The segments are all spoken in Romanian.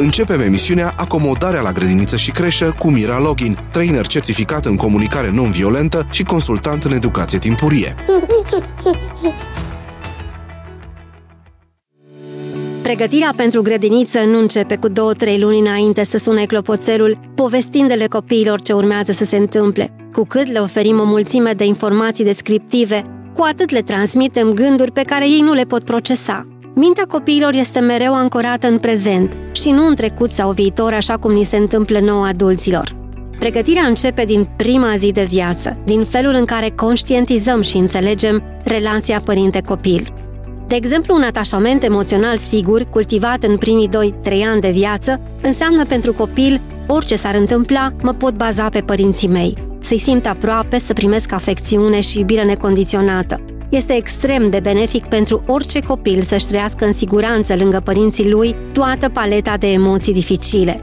Începem emisiunea Acomodarea la grădiniță și creșă cu Mira Login, trainer certificat în comunicare non-violentă și consultant în educație timpurie. Pregătirea pentru grădiniță nu începe cu două-trei luni înainte să sune clopoțelul, povestindu-le copiilor ce urmează să se întâmple. Cu cât le oferim o mulțime de informații descriptive, cu atât le transmitem gânduri pe care ei nu le pot procesa. Mintea copiilor este mereu ancorată în prezent și nu în trecut sau viitor, așa cum ni se întâmplă nouă adulților. Pregătirea începe din prima zi de viață, din felul în care conștientizăm și înțelegem relația părinte-copil. De exemplu, un atașament emoțional sigur, cultivat în primii 2-3 ani de viață, înseamnă pentru copil, orice s-ar întâmpla, mă pot baza pe părinții mei. Să-i simt aproape, să primesc afecțiune și iubire necondiționată. Este extrem de benefic pentru orice copil să-și trăiască în siguranță lângă părinții lui toată paleta de emoții dificile.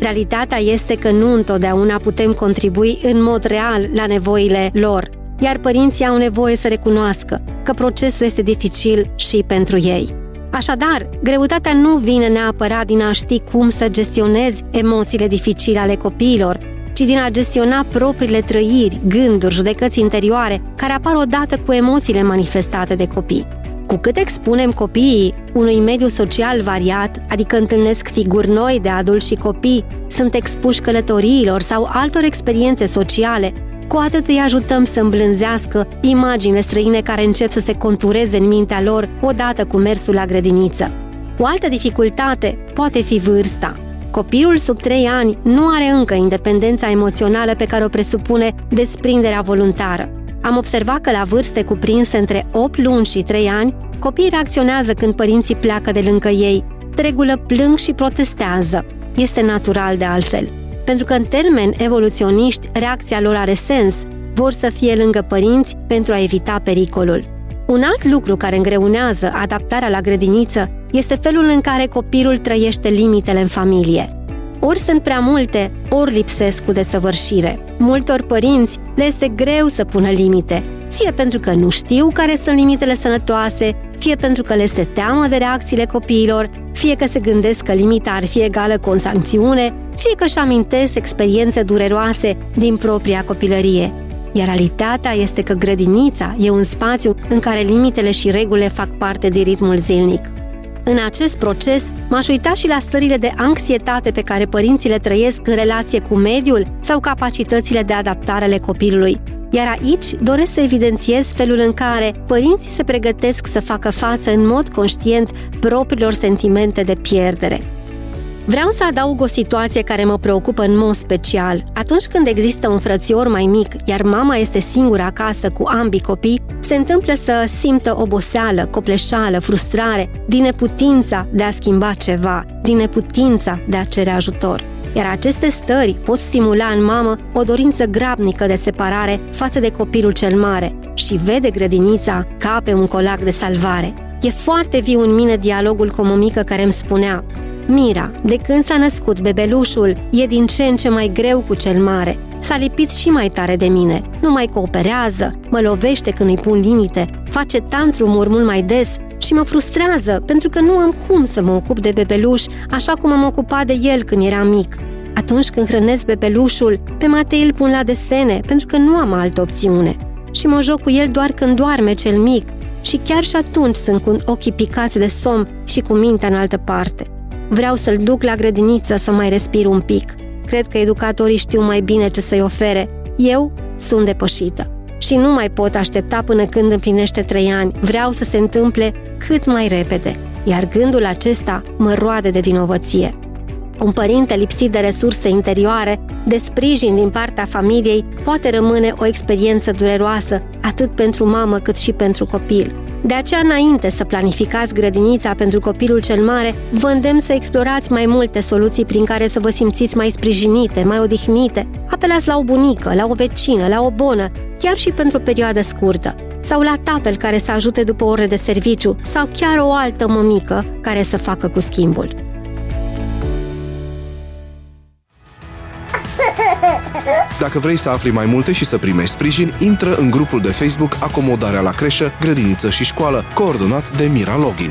Realitatea este că nu întotdeauna putem contribui în mod real la nevoile lor, iar părinții au nevoie să recunoască că procesul este dificil și pentru ei. Așadar, greutatea nu vine neapărat din a ști cum să gestionezi emoțiile dificile ale copiilor, ci din a gestiona propriile trăiri, gânduri, judecăți interioare care apar odată cu emoțiile manifestate de copii. Cu cât expunem copiii unui mediu social variat, adică întâlnesc figuri noi de adulți și copii, sunt expuși călătoriilor sau altor experiențe sociale, cu atât îi ajutăm să îmblânzească imaginile străine care încep să se contureze în mintea lor odată cu mersul la grădiniță. O altă dificultate poate fi vârsta. Copilul sub 3 ani nu are încă independența emoțională pe care o presupune desprinderea voluntară. Am observat că la vârste cuprinse între 8 luni și 3 ani, copiii reacționează când părinții pleacă de lângă ei, de regulă plâng și protestează. Este natural de altfel. Pentru că în termeni evoluționiști, reacția lor are sens, vor să fie lângă părinți pentru a evita pericolul. Un alt lucru care îngreunează adaptarea la grădiniță este felul în care copilul trăiește limitele în familie. Ori sunt prea multe, ori lipsesc cu desăvârșire. Multor părinți le este greu să pună limite, fie pentru că nu știu care sunt limitele sănătoase, fie pentru că le este teamă de reacțiile copiilor, fie că se gândesc că limita ar fi egală cu o sancțiune, fie că își amintesc experiențe dureroase din propria copilărie. Iar realitatea este că grădinița e un spațiu în care limitele și regulile fac parte din ritmul zilnic. În acest proces, m-aș uita și la stările de anxietate pe care părinții le trăiesc în relație cu mediul sau capacitățile de adaptare ale copilului. Iar aici doresc să evidențiez felul în care părinții se pregătesc să facă față în mod conștient propriilor sentimente de pierdere. Vreau să adaug o situație care mă preocupă în mod special. Atunci când există un frățior mai mic, iar mama este singură acasă cu ambii copii, se întâmplă să simtă oboseală, copleșală, frustrare, din neputința de a schimba ceva, din neputința de a cere ajutor. Iar aceste stări pot stimula în mamă o dorință grabnică de separare față de copilul cel mare și vede grădinița ca pe un colac de salvare. E foarte viu în mine dialogul cu o mică care îmi spunea Mira, de când s-a născut bebelușul, e din ce în ce mai greu cu cel mare. S-a lipit și mai tare de mine. Nu mai cooperează, mă lovește când îi pun limite, face tantrumuri mult mai des și mă frustrează pentru că nu am cum să mă ocup de bebeluș așa cum am ocupat de el când era mic. Atunci când hrănesc bebelușul, pe Matei îl pun la desene pentru că nu am altă opțiune. Și mă joc cu el doar când doarme cel mic și chiar și atunci sunt cu ochii picați de somn și cu mintea în altă parte. Vreau să-l duc la grădiniță să mai respir un pic. Cred că educatorii știu mai bine ce să-i ofere. Eu sunt depășită. Și nu mai pot aștepta până când împlinește trei ani. Vreau să se întâmple cât mai repede. Iar gândul acesta mă roade de vinovăție. Un părinte lipsit de resurse interioare, de sprijin din partea familiei, poate rămâne o experiență dureroasă, atât pentru mamă cât și pentru copil. De aceea, înainte să planificați grădinița pentru copilul cel mare, vă îndemn să explorați mai multe soluții prin care să vă simțiți mai sprijinite, mai odihnite. Apelați la o bunică, la o vecină, la o bonă, chiar și pentru o perioadă scurtă sau la tatăl care să ajute după ore de serviciu, sau chiar o altă mămică care să facă cu schimbul. Dacă vrei să afli mai multe și să primești sprijin, intră în grupul de Facebook Acomodarea la creșă, grădiniță și școală, coordonat de Mira Login.